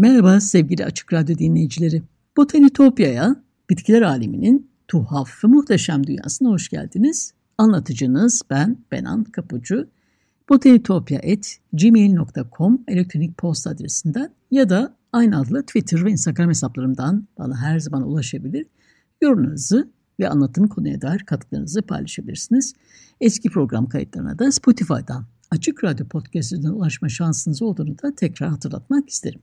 Merhaba sevgili Açık Radyo dinleyicileri. Botanitopya'ya, bitkiler aleminin tuhaf ve muhteşem dünyasına hoş geldiniz. Anlatıcınız ben Benan Kapucu. botanitopya.gmail.com elektronik posta adresinden ya da aynı adlı Twitter ve Instagram hesaplarımdan bana her zaman ulaşabilir. Yorumlarınızı ve anlatım konuya dair katkılarınızı paylaşabilirsiniz. Eski program kayıtlarına da Spotify'dan Açık Radyo Podcast'ından ulaşma şansınız olduğunu da tekrar hatırlatmak isterim.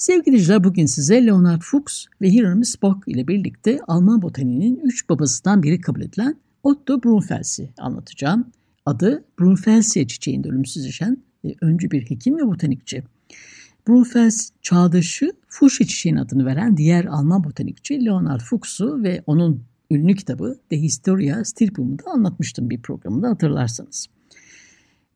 Sevgili dinleyiciler bugün size Leonard Fuchs ve Hiram Spock ile birlikte Alman botaniğinin üç babasından biri kabul edilen Otto Brunfels'i anlatacağım. Adı Brunfelsia çiçeğinde ölümsüzleşen e, öncü bir hekim ve botanikçi. Brunfels çağdaşı Fuşya çiçeğinin adını veren diğer Alman botanikçi Leonard Fuchs'u ve onun ünlü kitabı De Historia Stirpum'u da anlatmıştım bir programda hatırlarsanız.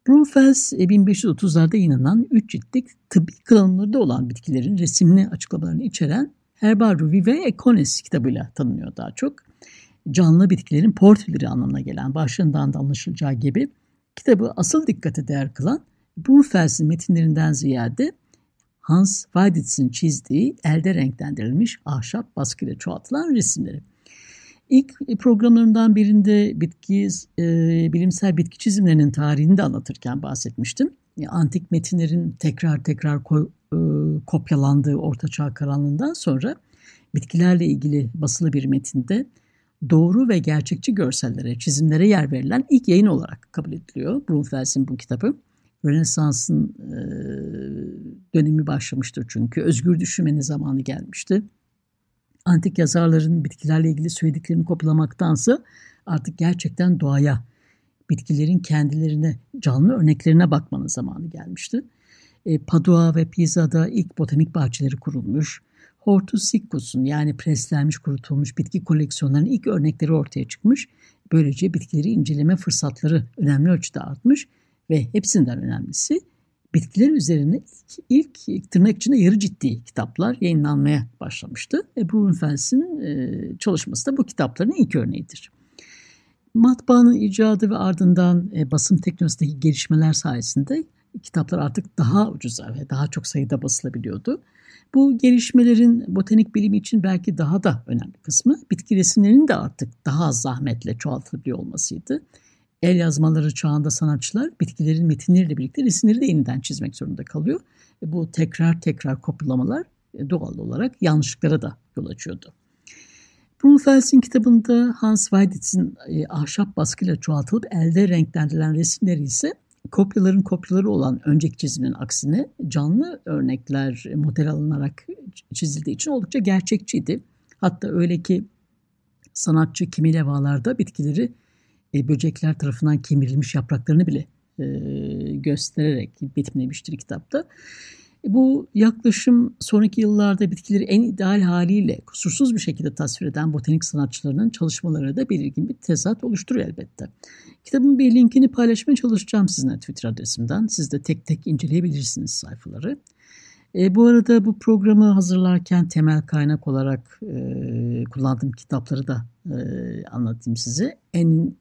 Brunfels 1530'larda yayınlanan 3 ciltlik tıbbi kullanımlarda olan bitkilerin resimli açıklamalarını içeren Herbario Vivae Econes kitabıyla tanınıyor daha çok. Canlı bitkilerin portreleri anlamına gelen başlığından da anlaşılacağı gibi kitabı asıl dikkate değer kılan Brunfels'in metinlerinden ziyade Hans Weiditz'in çizdiği elde renklendirilmiş ahşap baskıyla çoğaltılan resimleri. İlk programlarımdan birinde bitki, e, bilimsel bitki çizimlerinin tarihini de anlatırken bahsetmiştim. Antik metinlerin tekrar tekrar ko, e, kopyalandığı Ortaçağ karanlığından sonra bitkilerle ilgili basılı bir metinde doğru ve gerçekçi görsellere, çizimlere yer verilen ilk yayın olarak kabul ediliyor Brunfels'in bu kitabı. Rönesans'ın e, dönemi başlamıştır çünkü. Özgür düşünmenin zamanı gelmişti antik yazarların bitkilerle ilgili söylediklerini kopyalamaktansa artık gerçekten doğaya, bitkilerin kendilerine, canlı örneklerine bakmanın zamanı gelmişti. E, Padua ve Pisa'da ilk botanik bahçeleri kurulmuş. Hortus siccus'un yani preslenmiş kurutulmuş bitki koleksiyonlarının ilk örnekleri ortaya çıkmış. Böylece bitkileri inceleme fırsatları önemli ölçüde artmış ve hepsinden önemlisi bitkiler üzerine ilk, ilk tırnak içinde yarı ciddi kitaplar yayınlanmaya başlamıştı. E, Brunfels'in e, çalışması da bu kitapların ilk örneğidir. Matbaanın icadı ve ardından e, basım teknolojisindeki gelişmeler sayesinde kitaplar artık daha ucuza ve daha çok sayıda basılabiliyordu. Bu gelişmelerin botanik bilimi için belki daha da önemli kısmı bitki resimlerinin de artık daha az zahmetle çoğaltılabiliyor olmasıydı el yazmaları çağında sanatçılar bitkilerin metinleriyle birlikte resimleri de yeniden çizmek zorunda kalıyor. E, bu tekrar tekrar kopyalamalar e, doğal olarak yanlışlıklara da yol açıyordu. Brunfels'in kitabında Hans Weiditz'in e, ahşap baskıyla çoğaltılıp elde renklendirilen resimleri ise kopyaların kopyaları olan önceki çizimin aksine canlı örnekler model alınarak çizildiği için oldukça gerçekçiydi. Hatta öyle ki sanatçı kimi levalarda bitkileri e, böcekler tarafından kemirilmiş yapraklarını bile e, göstererek betimlemiştir kitapta. E, bu yaklaşım sonraki yıllarda bitkileri en ideal haliyle kusursuz bir şekilde tasvir eden botanik sanatçılarının çalışmaları da belirgin bir tezat oluşturuyor elbette. Kitabın bir linkini paylaşmaya çalışacağım sizinle Twitter adresimden. Siz de tek tek inceleyebilirsiniz sayfaları. E, bu arada bu programı hazırlarken temel kaynak olarak e, kullandığım kitapları da e, anlatayım size. En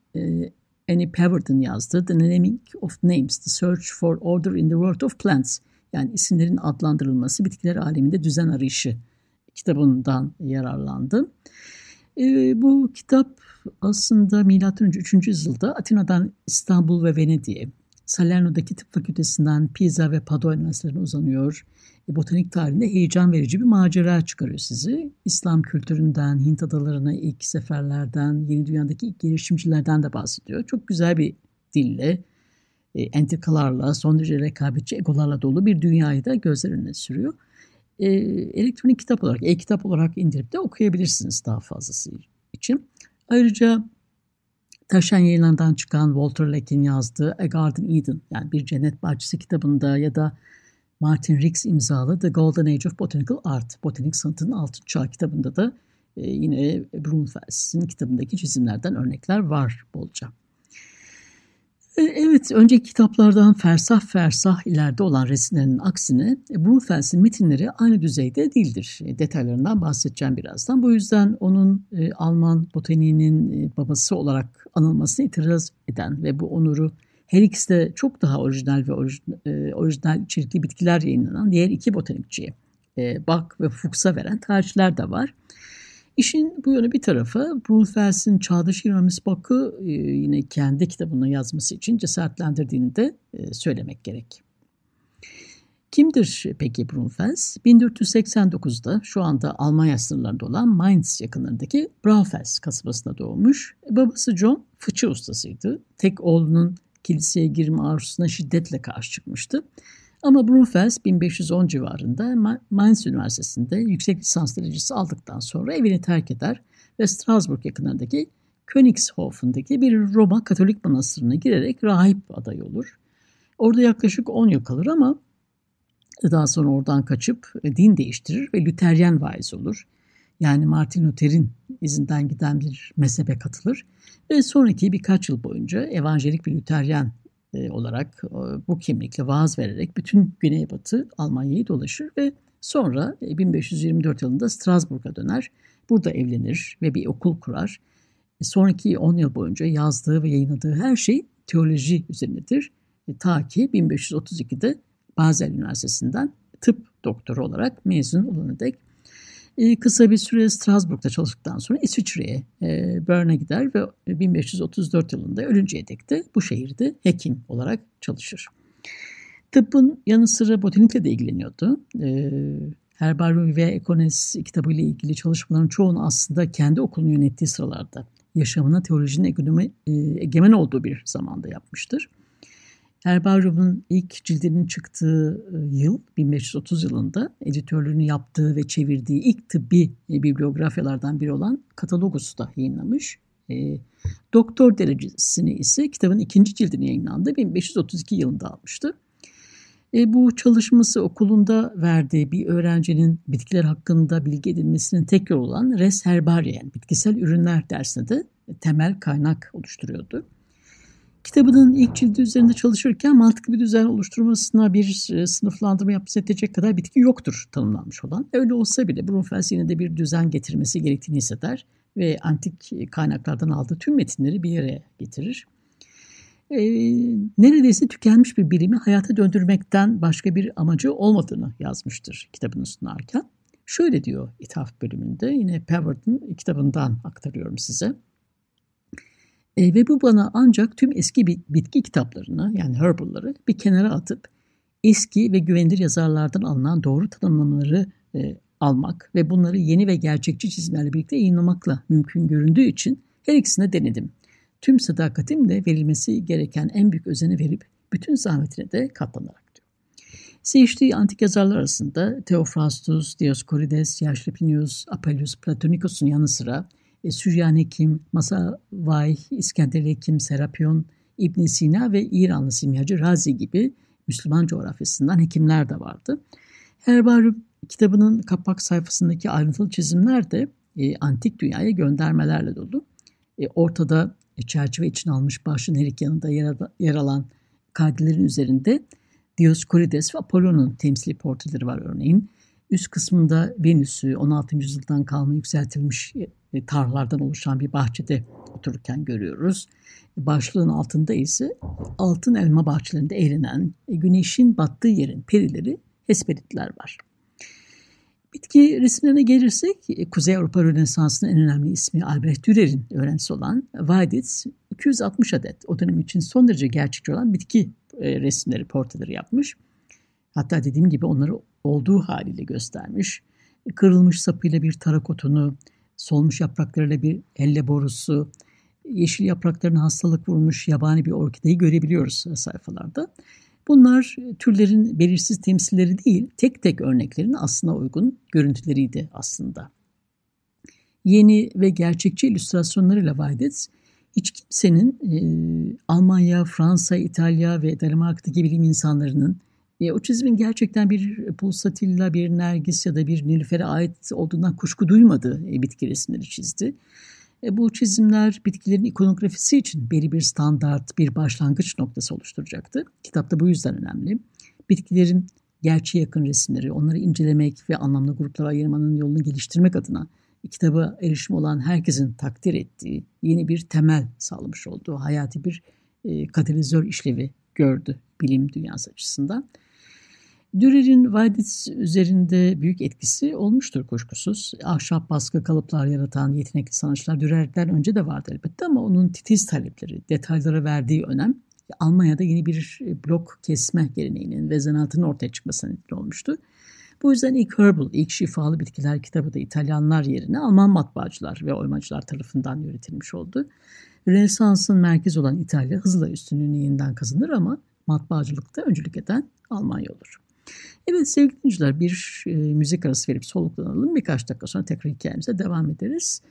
Annie Paverton yazdı. The Naming of Names, The Search for Order in the World of Plants. Yani isimlerin adlandırılması, bitkiler aleminde düzen arayışı kitabından yararlandım. E, bu kitap aslında M.Ö. 3. yüzyılda Atina'dan İstanbul ve Venedik'e, Salerno'daki tıp fakültesinden Pisa ve Padua üniversitelerine uzanıyor. E, botanik tarihinde heyecan verici bir macera çıkarıyor sizi. İslam kültüründen, Hint adalarına ilk seferlerden, yeni dünyadaki ilk girişimcilerden de bahsediyor. Çok güzel bir dille, e, entrikalarla, son derece rekabetçi egolarla dolu bir dünyayı da gözler önüne sürüyor. e, elektronik kitap olarak, e-kitap olarak indirip de okuyabilirsiniz daha fazlası için. Ayrıca Taşan yayınlarından çıkan Walter Leck'in yazdığı A Garden Eden yani Bir Cennet Bahçesi kitabında ya da Martin Riggs imzalı The Golden Age of Botanical Art, Botanik Sanatının Altın Çağı kitabında da e, yine Brunfels'in kitabındaki çizimlerden örnekler var bolca. E, evet, önceki kitaplardan fersah fersah ileride olan resimlerin aksine e, Brunfels'in metinleri aynı düzeyde değildir. E, detaylarından bahsedeceğim birazdan. Bu yüzden onun Alman botaniğinin babası olarak anılmasına itiraz eden ve bu onuru her ikisi de çok daha orijinal ve orijinal, içerikli bitkiler yayınlanan diğer iki botanikçiye Bach ve Fuchs'a veren tarihçiler de var. İşin bu yönü bir tarafı Brunfels'in çağdaş İramis Bak'ı e, yine kendi kitabını yazması için cesaretlendirdiğini de e, söylemek gerek. Kimdir peki Brunfels? 1489'da şu anda Almanya sınırlarında olan Mainz yakınlarındaki Braunfels kasabasında doğmuş. Babası John fıçı ustasıydı. Tek oğlunun kiliseye girme arzusuna şiddetle karşı çıkmıştı. Ama Brunfels 1510 civarında Mainz Üniversitesi'nde yüksek lisans derecesi aldıktan sonra evini terk eder ve Strasbourg yakınlarındaki Königshof'undaki bir Roma Katolik manastırına girerek rahip adayı olur. Orada yaklaşık 10 yıl kalır ama daha sonra oradan kaçıp e, din değiştirir ve Lüteryen vaiz olur. Yani Martin Luther'in izinden giden bir mezhebe katılır ve sonraki birkaç yıl boyunca evangelik bir Lüteryen e, olarak e, bu kimlikle vaaz vererek bütün Güneybatı Almanya'yı dolaşır ve sonra 1524 e, yılında Strasbourg'a döner. Burada evlenir ve bir okul kurar. Sonraki 10 yıl boyunca yazdığı ve yayınladığı her şey teoloji üzerinedir. Ta ki 1532'de Basel Üniversitesi'nden tıp doktoru olarak mezun olana dek e, kısa bir süre Strasbourg'da çalıştıktan sonra İsviçre'ye, e, Bern'e gider ve 1534 yılında ölünceye dek de bu şehirde hekim olarak çalışır. Tıbbın yanı sıra botanikle de ilgileniyordu. E, Herbarium ve Ekones kitabıyla ilgili çalışmaların çoğunu aslında kendi okulunu yönettiği sıralarda yaşamına teolojinin e, egemen olduğu bir zamanda yapmıştır. Herbaryum'un ilk cildinin çıktığı e, yıl 1530 yılında editörlüğünü yaptığı ve çevirdiği ilk tıbbi e, bibliografyalardan biri olan Katalogus da yayınlamış. E, doktor derecesini ise kitabın ikinci cildini yayınlandı 1532 yılında almıştı. E, bu çalışması okulunda verdiği bir öğrencinin bitkiler hakkında bilgi edinmesinin tek yolu olan res herbaria yani bitkisel ürünler dersinde de temel kaynak oluşturuyordu. Kitabının ilk cildi üzerinde çalışırken mantıklı bir düzen oluşturmasına bir e, sınıflandırma yapması yetecek kadar bitki yoktur tanımlanmış olan. Öyle olsa bile Brunfels yine de bir düzen getirmesi gerektiğini hisseder ve antik kaynaklardan aldığı tüm metinleri bir yere getirir. E, neredeyse tükenmiş bir bilimi hayata döndürmekten başka bir amacı olmadığını yazmıştır kitabını sunarken. Şöyle diyor ithaf bölümünde yine Pevard'ın kitabından aktarıyorum size. E, ve bu bana ancak tüm eski bitki kitaplarını yani herbalları bir kenara atıp eski ve güvenilir yazarlardan alınan doğru tanımlamaları e, almak ve bunları yeni ve gerçekçi çizimlerle birlikte yayınlamakla mümkün göründüğü için her ikisine denedim. Tüm sadakatimle verilmesi gereken en büyük özeni verip bütün zahmetine de katlanarak diyor. Seçtiği antik yazarlar arasında Theophrastus, Dioscorides, Yaşlepinius, Apelius Platonikos'un yanı sıra e, Süryani Hekim, Masavay, İskender Hekim, Serapion, İbn Sina ve İranlı simyacı Razi gibi Müslüman coğrafyasından hekimler de vardı. Herbarium kitabının kapak sayfasındaki ayrıntılı çizimler de e, antik dünyaya göndermelerle dolu. E, ortada e, çerçeve için almış başın her iki yanında yer, yer alan kadilerin üzerinde Dioskorides ve Apollon'un temsili portreleri var örneğin. Üst kısmında Venüs'ü 16. yüzyıldan kalma yükseltilmiş e, tarlalardan oluşan bir bahçede otururken görüyoruz. Başlığın altında ise altın elma bahçelerinde eğlenen e, güneşin battığı yerin perileri Hesperitler var. Bitki resimlerine gelirsek e, Kuzey Avrupa Rönesansı'nın en önemli ismi Albrecht Dürer'in öğrencisi olan Weiditz 260 adet o dönem için son derece gerçekçi olan bitki resimleri, portreleri yapmış. Hatta dediğim gibi onları olduğu haliyle göstermiş. Kırılmış sapıyla bir tarakotunu, solmuş yapraklarıyla bir elle borusu, yeşil yapraklarına hastalık vurmuş yabani bir orkideyi görebiliyoruz sayfalarda. Bunlar türlerin belirsiz temsilleri değil, tek tek örneklerin aslına uygun görüntüleriydi aslında. Yeni ve gerçekçi illüstrasyonlarıyla Weiditz, hiç kimsenin e, Almanya, Fransa, İtalya ve Danimarka'daki bilim insanlarının e, o çizimin gerçekten bir pulsatilla, bir nergis ya da bir nilüfere ait olduğundan kuşku duymadığı e, bitki resimleri çizdi. E, bu çizimler bitkilerin ikonografisi için belli bir standart, bir başlangıç noktası oluşturacaktı. Kitapta bu yüzden önemli. Bitkilerin gerçeğe yakın resimleri, onları incelemek ve anlamlı gruplara ayırmanın yolunu geliştirmek adına kitaba erişim olan herkesin takdir ettiği yeni bir temel sağlamış olduğu hayati bir e, katalizör işlevi gördü bilim dünyası açısından. Dürer'in Weiditz üzerinde büyük etkisi olmuştur kuşkusuz. Ahşap baskı kalıplar yaratan yetenekli sanatçılar Dürer'den önce de vardı elbette ama onun titiz talepleri, detaylara verdiği önem Almanya'da yeni bir blok kesme geleneğinin ve zanaatının ortaya çıkmasına neden olmuştu. Bu yüzden ilk Herbal, ilk şifalı bitkiler kitabı da İtalyanlar yerine Alman matbaacılar ve oymacılar tarafından yönetilmiş oldu. Rönesans'ın merkezi olan İtalya hızla üstünlüğünü yeniden kazanır ama matbaacılıkta öncülük eden Almanya olur. Evet sevgili dinleyiciler bir e, müzik arası verip soluklanalım. Birkaç dakika sonra tekrar hikayemize devam ederiz.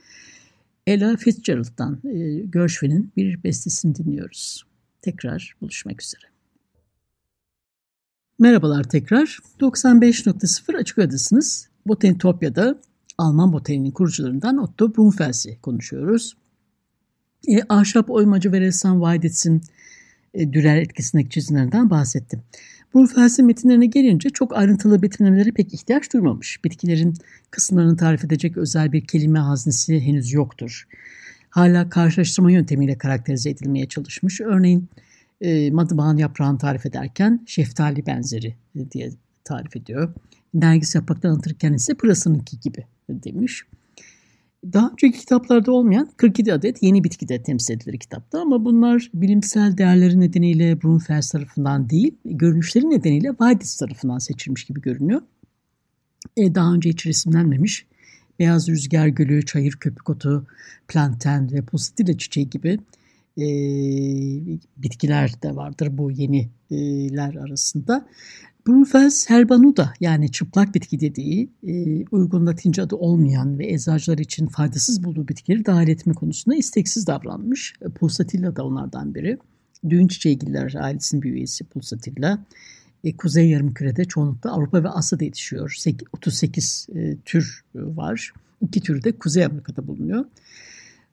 Ella Fitzgerald'dan e, Gershwin'in bir bestesini dinliyoruz. Tekrar buluşmak üzere. Merhabalar tekrar. 95.0 Açık Radyo'dasınız. Botanitopya'da Alman botaninin kurucularından Otto Brunfels'i konuşuyoruz. E, ahşap oymacı ve ressam Weiditz'in e, Dürer etkisindeki çizimlerinden bahsettim. Brunfels'in metinlerine gelince çok ayrıntılı betimlemelere pek ihtiyaç duymamış. Bitkilerin kısımlarını tarif edecek özel bir kelime haznesi henüz yoktur. Hala karşılaştırma yöntemiyle karakterize edilmeye çalışmış. Örneğin e, madıbağın yaprağını tarif ederken şeftali benzeri diye tarif ediyor. Nergis yapraktan anlatırken ise pırasınınki gibi demiş. Daha önceki kitaplarda olmayan 47 adet yeni bitki de temsil edilir kitapta ama bunlar bilimsel değerleri nedeniyle Brunfels tarafından değil, görünüşleri nedeniyle Weiditz tarafından seçilmiş gibi görünüyor. E, daha önce hiç resimlenmemiş beyaz rüzgar gölü, çayır köpük otu, planten ve pusatilla çiçeği gibi e, bitkiler de vardır bu yeniler arasında. Brunfels herbanuda yani çıplak bitki dediği e, uygun latince adı olmayan ve eczacılar için faydasız bulduğu bitkileri dahil etme konusunda isteksiz davranmış. E, Pulsatilla da onlardan biri. Düğün çiçeğigiller ailesinin bir üyesi Pulsatilla. E, Kuzey Yarımküre'de çoğunlukla Avrupa ve Asya'da yetişiyor. 38 e, tür var. İki türü de Kuzey Amerika'da bulunuyor.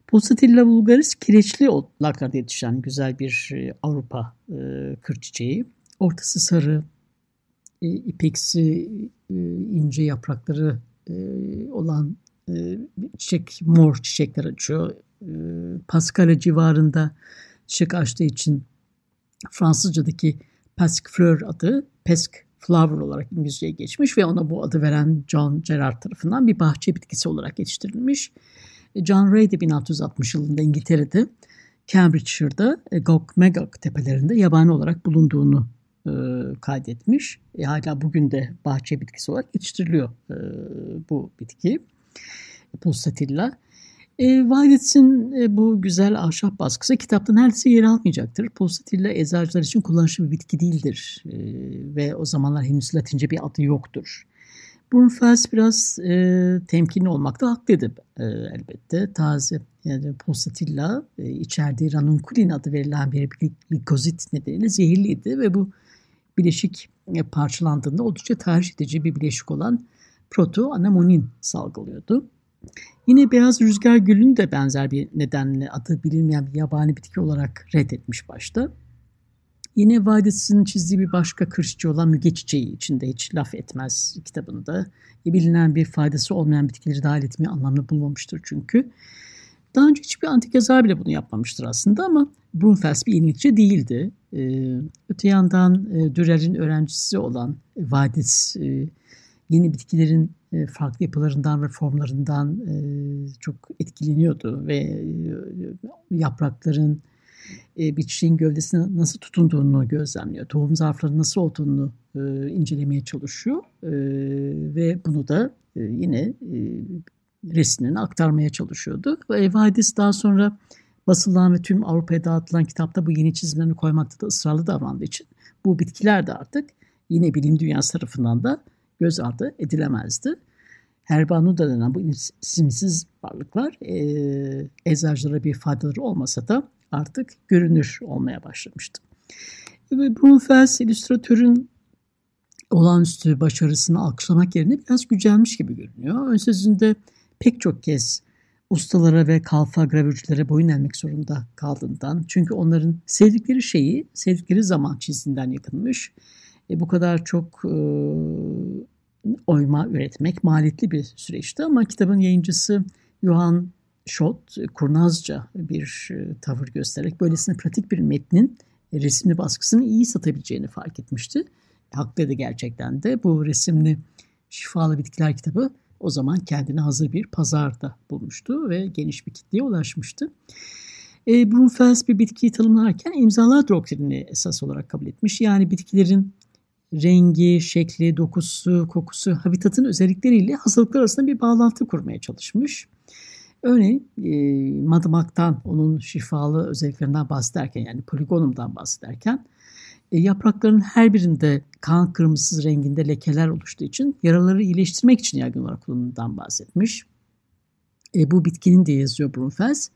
Pulsatilla vulgaris kireçli otlaklarda yetişen güzel bir e, Avrupa e, kır çiçeği. Ortası sarı, e, ipeksi e, ince yaprakları e, olan e, çiçek mor çiçekler açıyor. E, Paskalya civarında çiçek açtığı için Fransızcadaki Pesque Fleur adı Pesque Flower olarak İngilizceye geçmiş ve ona bu adı veren John Gerard tarafından bir bahçe bitkisi olarak yetiştirilmiş. John Ray de 1660 yılında İngiltere'de Cambridgeshire'da Gog Magog tepelerinde yabani olarak bulunduğunu e, kaydetmiş. E, hala bugün de bahçe bitkisi olarak yetiştiriliyor e, bu bitki. Pulsatilla. E, Weiditz'in e, bu güzel ahşap baskısı kitapta neredeyse yer almayacaktır. Pulsatilla eczacılar için kullanışlı bir bitki değildir e, ve o zamanlar henüz latince bir adı yoktur. Brunfels biraz e, temkinli olmakta haklıydı e, elbette. Taze yani pulsatilla e, içerdiği ranunculin adı verilen bir glikozit nedeniyle zehirliydi ve bu bileşik e, parçalandığında oldukça tercih edici bir bileşik olan protoanamonin salgılıyordu. Yine beyaz rüzgar gülünü de benzer bir nedenle adı bilinmeyen bir yabani bitki olarak reddetmiş başta. Yine Vadis'in çizdiği bir başka kırışçı olan müge çiçeği içinde hiç laf etmez kitabında. E, bilinen bir faydası olmayan bitkileri dahil etmeyi anlamlı bulmamıştır çünkü. Daha önce hiçbir antik yazar bile bunu yapmamıştır aslında ama Brunfels bir yenilikçi değildi. Ee, öte yandan e, Dürer'in öğrencisi olan Vadis e, yeni bitkilerin e, farklı yapılarından ve formlarından çok etkileniyordu ve yaprakların e, bir çiçeğin gövdesine nasıl tutunduğunu gözlemliyor. Tohum zarfları nasıl olduğunu incelemeye çalışıyor ve bunu da yine resimlerine aktarmaya çalışıyordu. Ve Vadis daha sonra basılan ve tüm Avrupa'ya dağıtılan kitapta bu yeni çizimlerini koymakta da ısrarlı davrandığı için bu bitkiler de artık yine bilim dünyası tarafından da göz ardı edilemezdi. Herbanuda denen bu isimsiz varlıklar e, eczacılara bir faydaları olmasa da artık görünür olmaya başlamıştı. Ve Brunfels illüstratörün olağanüstü başarısını alkışlamak yerine biraz gücenmiş gibi görünüyor. Ön sözünde pek çok kez ustalara ve kalfa gravürcülere boyun eğmek zorunda kaldığından çünkü onların sevdikleri şeyi sevdikleri zaman çizdiğinden yakınmış. E, bu kadar çok e, oyma üretmek maliyetli bir süreçti ama kitabın yayıncısı Johann Schott kurnazca bir e, tavır göstererek böylesine pratik bir metnin resimli baskısını iyi satabileceğini fark etmişti. Haklıydı gerçekten de bu resimli şifalı bitkiler kitabı o zaman kendini hazır bir pazarda bulmuştu ve geniş bir kitleye ulaşmıştı. E, Brunfels bir bitkiyi tanımlarken imzalar doktrinini esas olarak kabul etmiş. Yani bitkilerin rengi, şekli, dokusu, kokusu, habitatın özellikleriyle hastalıklar arasında bir bağlantı kurmaya çalışmış. Örneğin e, madımaktan, onun şifalı özelliklerinden bahsederken yani poligonumdan bahsederken yaprakların her birinde kan kırmızı renginde lekeler oluştuğu için yaraları iyileştirmek için yaygın olarak kullanıldığından bahsetmiş. E, bu bitkinin de yazıyor Brunfels.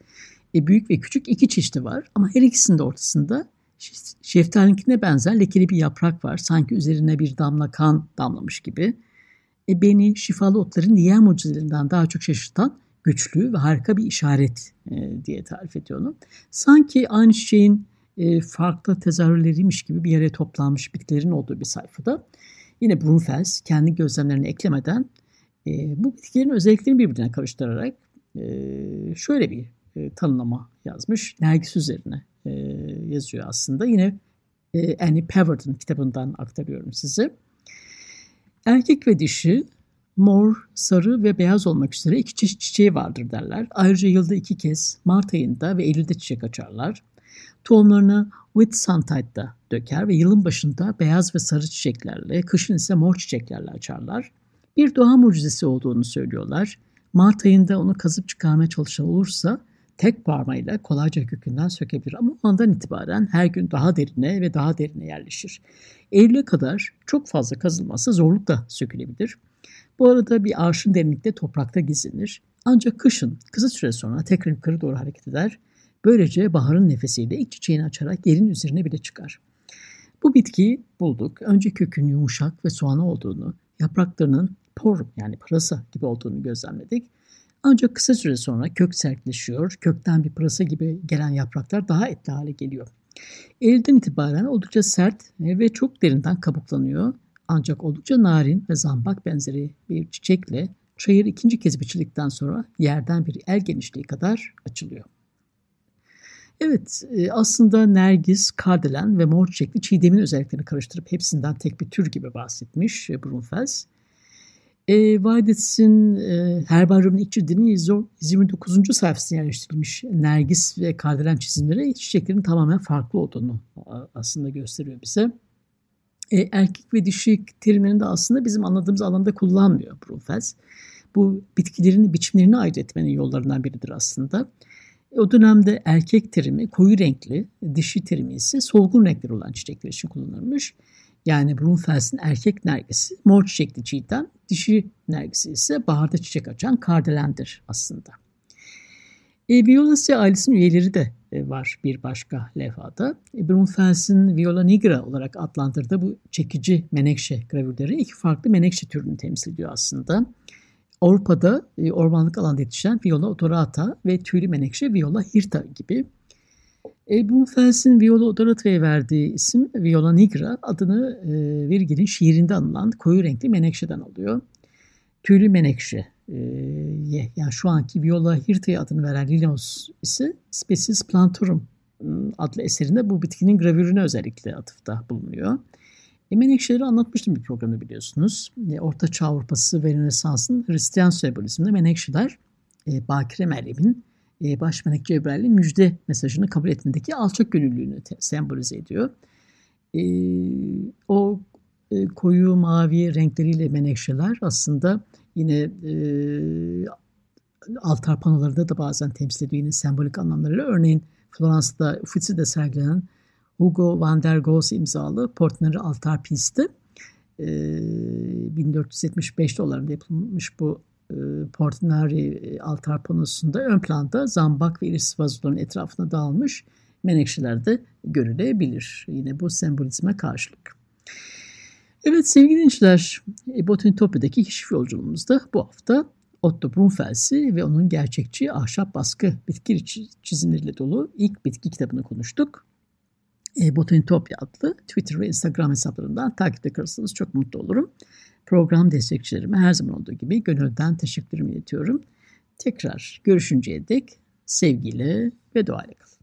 E, büyük ve küçük iki çeşidi var ama her ikisinin de ortasında şeftalinkine benzer lekeli bir yaprak var. Sanki üzerine bir damla kan damlamış gibi. E, beni şifalı otların diğer mucizelerinden daha çok şaşırtan güçlü ve harika bir işaret e, diye tarif ediyor onu. Sanki aynı çiçeğin e, farklı tezahürleriymiş gibi bir yere toplanmış bitkilerin olduğu bir sayfada. Yine Brunfels kendi gözlemlerini eklemeden e, bu bitkilerin özelliklerini birbirine karıştırarak e, şöyle bir e, tanımlama yazmış. Nergis üzerine yazıyor aslında. Yine e, Annie Paverton kitabından aktarıyorum size. Erkek ve dişi mor, sarı ve beyaz olmak üzere iki çeşit çiçeği vardır derler. Ayrıca yılda iki kez Mart ayında ve Eylül'de çiçek açarlar. Tohumlarını Whitsuntide'da döker ve yılın başında beyaz ve sarı çiçeklerle, kışın ise mor çiçeklerle açarlar. Bir doğa mucizesi olduğunu söylüyorlar. Mart ayında onu kazıp çıkarmaya çalışan olursa tek parmağıyla kolayca kökünden sökebilir ama o itibaren her gün daha derine ve daha derine yerleşir. Eylül'e kadar çok fazla kazılması zorlukla sökülebilir. Bu arada bir arşın derinlikte toprakta gizlenir. Ancak kışın kısa süre sonra tekrar yukarı doğru hareket eder. Böylece baharın nefesiyle ilk çiçeğini açarak yerin üzerine bile çıkar. Bu bitkiyi bulduk. Önce kökün yumuşak ve soğanı olduğunu, yapraklarının por yani pırasa gibi olduğunu gözlemledik. Ancak kısa süre sonra kök sertleşiyor, kökten bir pırasa gibi gelen yapraklar daha etli hale geliyor. Elden itibaren oldukça sert ve çok derinden kabuklanıyor. Ancak oldukça narin ve zambak benzeri bir çiçekle çayır ikinci kez biçildikten sonra yerden bir el genişliği kadar açılıyor. Evet e, aslında nergis, kardelen ve mor çiçekli çiğdemin özelliklerini karıştırıp hepsinden tek bir tür gibi bahsetmiş e, Brunfels. E, Weidets'in e, herbaryumun ilk cildinin 129. sayfasına yerleştirilmiş Nergis ve Kardelen çizimleri çiçeklerin tamamen farklı olduğunu aslında gösteriyor bize. E, erkek ve dişi terimlerini de aslında bizim anladığımız alanda kullanmıyor Brunfels. Bu bitkilerin biçimlerini ayırt etmenin yollarından biridir aslında. E, o dönemde erkek terimi koyu renkli, dişi terimi ise solgun renkleri olan çiçekler için kullanılmış. Yani Brunfels'in erkek nergisi mor çiçekli çiğdem, dişi nergisi ise baharda çiçek açan kardelendir aslında. E, Violacea ailesinin üyeleri de e, var bir başka levhada. E, Brunfels'in Viola nigra olarak adlandırdığı bu çekici menekşe gravürleri iki farklı menekşe türünü temsil ediyor aslında. Avrupa'da e, ormanlık alanda yetişen Viola odorata ve tüylü menekşe Viola hirta gibi e, Brunfels'in Viola Odorata'ya verdiği isim Viola Nigra adını e, Virgil'in şiirinde anılan koyu renkli menekşeden alıyor. Tüylü menekşe e, yani şu anki Viola Hirta'ya adını veren Linnaeus ise Species Plantorum ıı, adlı eserinde bu bitkinin gravürüne özellikle atıfta bulunuyor. E, menekşeleri anlatmıştım bir programda biliyorsunuz. E, Orta Çağ Avrupası ve Rönesans'ın Hristiyan sembolizminde menekşeler e, Bakire Meryem'in e, baş melek Cebrail'in müjde mesajını kabul etmedeki alçak gönüllülüğünü sembolize ediyor. E, o koyu mavi renkleriyle menekşeler aslında yine altar panolarında da bazen temsil ediyor yine sembolik anlamlarıyla. Örneğin Floransa'da Uffizzi'de sergilenen Hugo van der Goes imzalı Portner altar pisti. E, 1475 dolarında yapılmış bu e, Portinari altar panosunda ön planda zambak ve iris vazoların etrafına dağılmış menekşeler de görülebilir. Yine bu sembolizme karşılık. Evet sevgili dinleyiciler, e, Botanitopya'daki keşif yolculuğumuzda bu hafta Otto Brunfels'i ve onun gerçekçi ahşap baskı bitki çizimleriyle dolu ilk bitki kitabını konuştuk. E, Botanitopya adlı Twitter ve Instagram hesaplarından takipte kalırsanız çok mutlu olurum. Program destekçilerime her zaman olduğu gibi gönülden teşekkürümü iletiyorum. Tekrar görüşünceye dek sevgiyle ve duayla kalın.